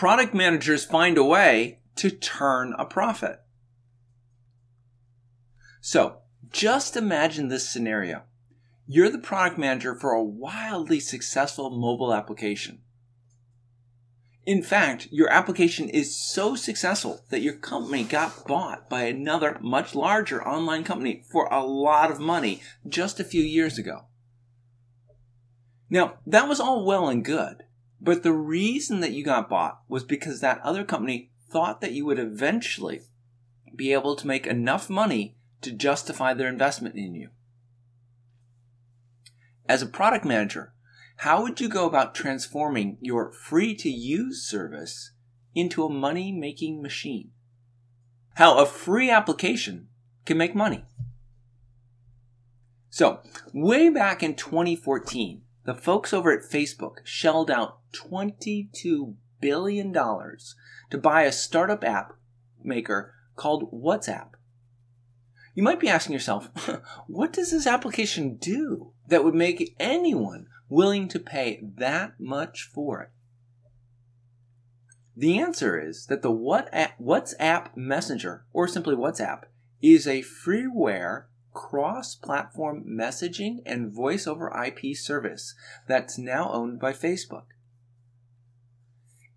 product managers find a way to turn a profit. So, just imagine this scenario. You're the product manager for a wildly successful mobile application. In fact, your application is so successful that your company got bought by another much larger online company for a lot of money just a few years ago. Now, that was all well and good, but the reason that you got bought was because that other company thought that you would eventually be able to make enough money to justify their investment in you. As a product manager, how would you go about transforming your free to use service into a money making machine? How a free application can make money. So, way back in 2014, the folks over at Facebook shelled out $22 billion to buy a startup app maker called WhatsApp. You might be asking yourself, what does this application do that would make anyone willing to pay that much for it? The answer is that the WhatsApp Messenger, or simply WhatsApp, is a freeware cross platform messaging and voice over IP service that's now owned by Facebook.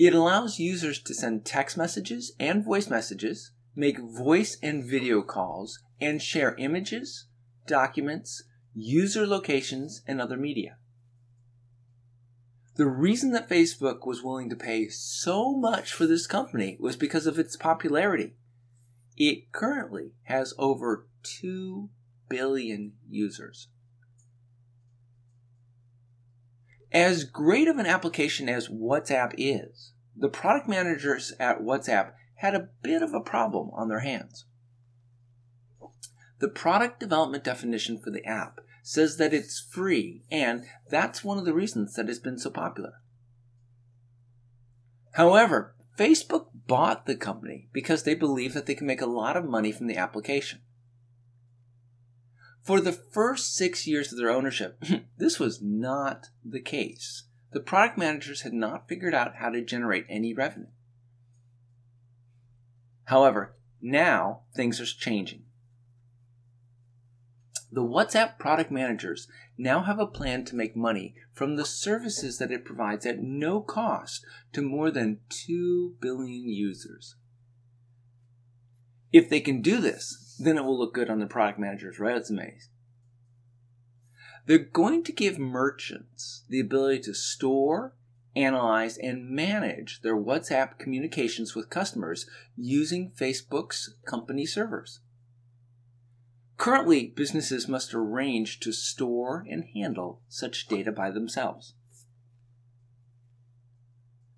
It allows users to send text messages and voice messages, make voice and video calls, and share images, documents, user locations, and other media. The reason that Facebook was willing to pay so much for this company was because of its popularity. It currently has over 2 billion users. As great of an application as WhatsApp is, the product managers at WhatsApp had a bit of a problem on their hands. The product development definition for the app says that it's free, and that's one of the reasons that it's been so popular. However, Facebook bought the company because they believe that they can make a lot of money from the application. For the first six years of their ownership, this was not the case. The product managers had not figured out how to generate any revenue. However, now things are changing. The WhatsApp product managers now have a plan to make money from the services that it provides at no cost to more than 2 billion users. If they can do this, then it will look good on the product manager's resumes. They're going to give merchants the ability to store, analyze, and manage their WhatsApp communications with customers using Facebook's company servers. Currently, businesses must arrange to store and handle such data by themselves.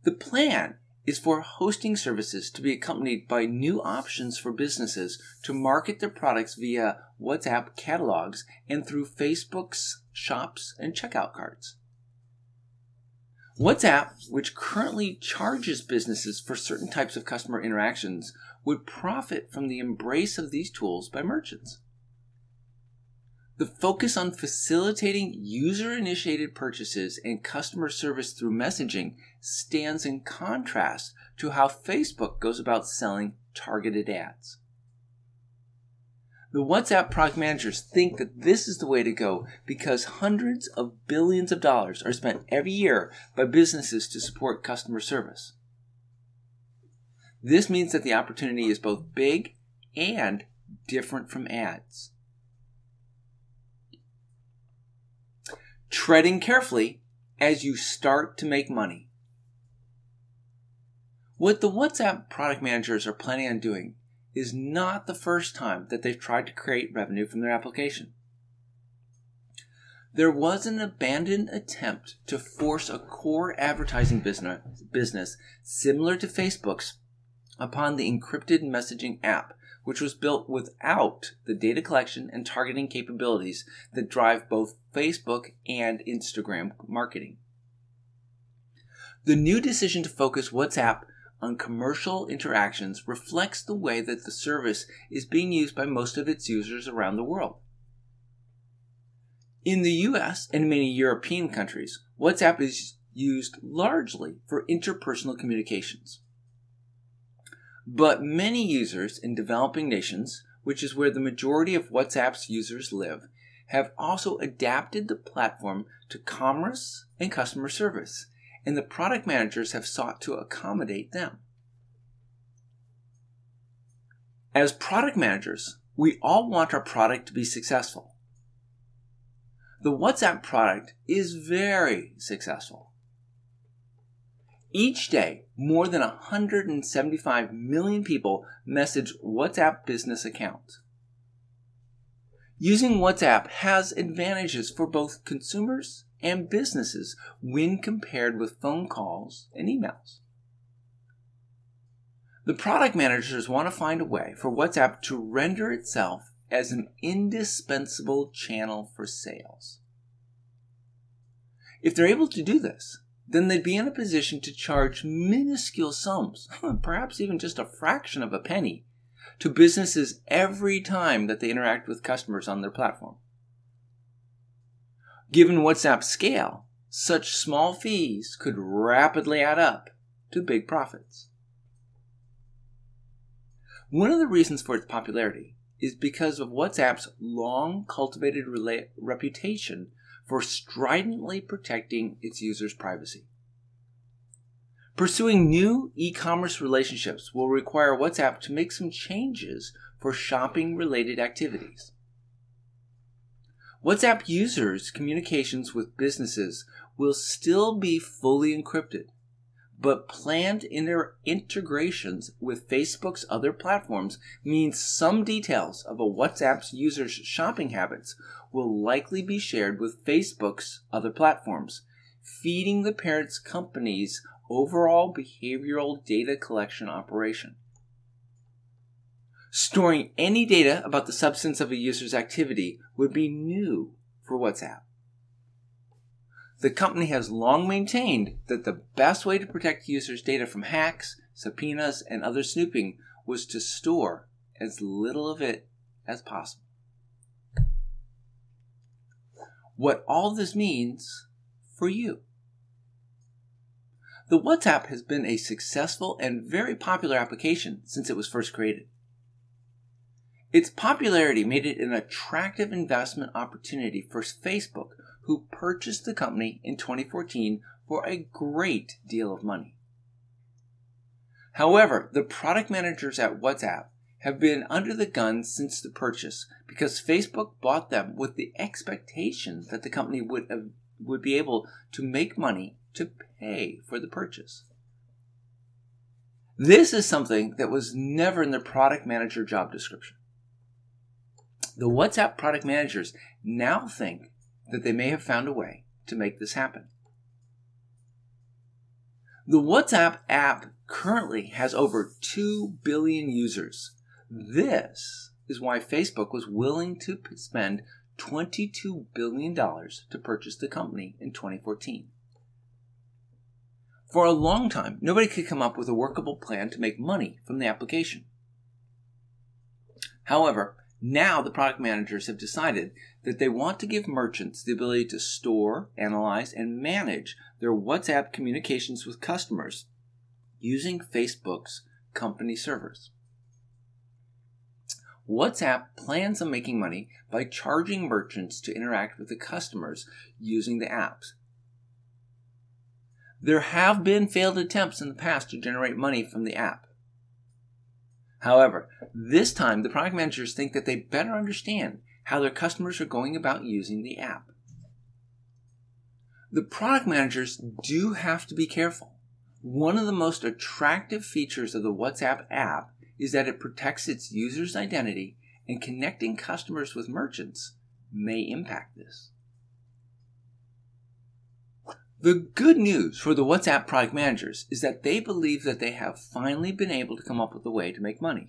The plan is for hosting services to be accompanied by new options for businesses to market their products via WhatsApp catalogs and through Facebook's shops and checkout cards. WhatsApp, which currently charges businesses for certain types of customer interactions, would profit from the embrace of these tools by merchants. The focus on facilitating user initiated purchases and customer service through messaging stands in contrast to how Facebook goes about selling targeted ads. The WhatsApp product managers think that this is the way to go because hundreds of billions of dollars are spent every year by businesses to support customer service. This means that the opportunity is both big and different from ads. Treading carefully as you start to make money. What the WhatsApp product managers are planning on doing is not the first time that they've tried to create revenue from their application. There was an abandoned attempt to force a core advertising business, business similar to Facebook's upon the encrypted messaging app which was built without the data collection and targeting capabilities that drive both Facebook and Instagram marketing. The new decision to focus WhatsApp on commercial interactions reflects the way that the service is being used by most of its users around the world. In the US and many European countries, WhatsApp is used largely for interpersonal communications. But many users in developing nations, which is where the majority of WhatsApp's users live, have also adapted the platform to commerce and customer service, and the product managers have sought to accommodate them. As product managers, we all want our product to be successful. The WhatsApp product is very successful. Each day, more than 175 million people message WhatsApp business accounts. Using WhatsApp has advantages for both consumers and businesses when compared with phone calls and emails. The product managers want to find a way for WhatsApp to render itself as an indispensable channel for sales. If they're able to do this, then they'd be in a position to charge minuscule sums, perhaps even just a fraction of a penny, to businesses every time that they interact with customers on their platform. Given WhatsApp's scale, such small fees could rapidly add up to big profits. One of the reasons for its popularity is because of WhatsApp's long cultivated rela- reputation for stridently protecting its users' privacy. Pursuing new e commerce relationships will require WhatsApp to make some changes for shopping related activities. WhatsApp users' communications with businesses will still be fully encrypted, but planned inter- integrations with Facebook's other platforms means some details of a WhatsApp's users' shopping habits will likely be shared with Facebook's other platforms, feeding the parent company's overall behavioral data collection operation. Storing any data about the substance of a user's activity would be new for WhatsApp. The company has long maintained that the best way to protect users' data from hacks, subpoenas, and other snooping was to store as little of it as possible. What all this means for you. The WhatsApp has been a successful and very popular application since it was first created. Its popularity made it an attractive investment opportunity for Facebook, who purchased the company in 2014 for a great deal of money. However, the product managers at WhatsApp have been under the gun since the purchase because Facebook bought them with the expectation that the company would have, would be able to make money to pay for the purchase. This is something that was never in the product manager job description. The WhatsApp product managers now think that they may have found a way to make this happen. The WhatsApp app currently has over 2 billion users. This is why Facebook was willing to spend $22 billion to purchase the company in 2014. For a long time, nobody could come up with a workable plan to make money from the application. However, now the product managers have decided that they want to give merchants the ability to store, analyze, and manage their WhatsApp communications with customers using Facebook's company servers. WhatsApp plans on making money by charging merchants to interact with the customers using the apps. There have been failed attempts in the past to generate money from the app. However, this time the product managers think that they better understand how their customers are going about using the app. The product managers do have to be careful. One of the most attractive features of the WhatsApp app is that it protects its user's identity and connecting customers with merchants may impact this. The good news for the WhatsApp product managers is that they believe that they have finally been able to come up with a way to make money.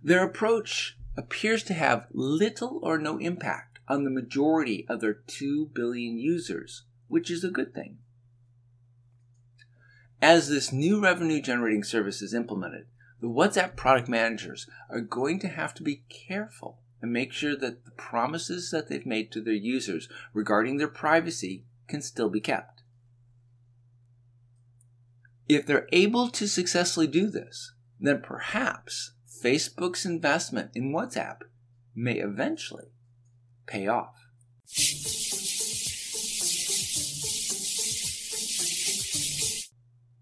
Their approach appears to have little or no impact on the majority of their 2 billion users, which is a good thing. As this new revenue generating service is implemented, the WhatsApp product managers are going to have to be careful and make sure that the promises that they've made to their users regarding their privacy can still be kept. If they're able to successfully do this, then perhaps Facebook's investment in WhatsApp may eventually pay off.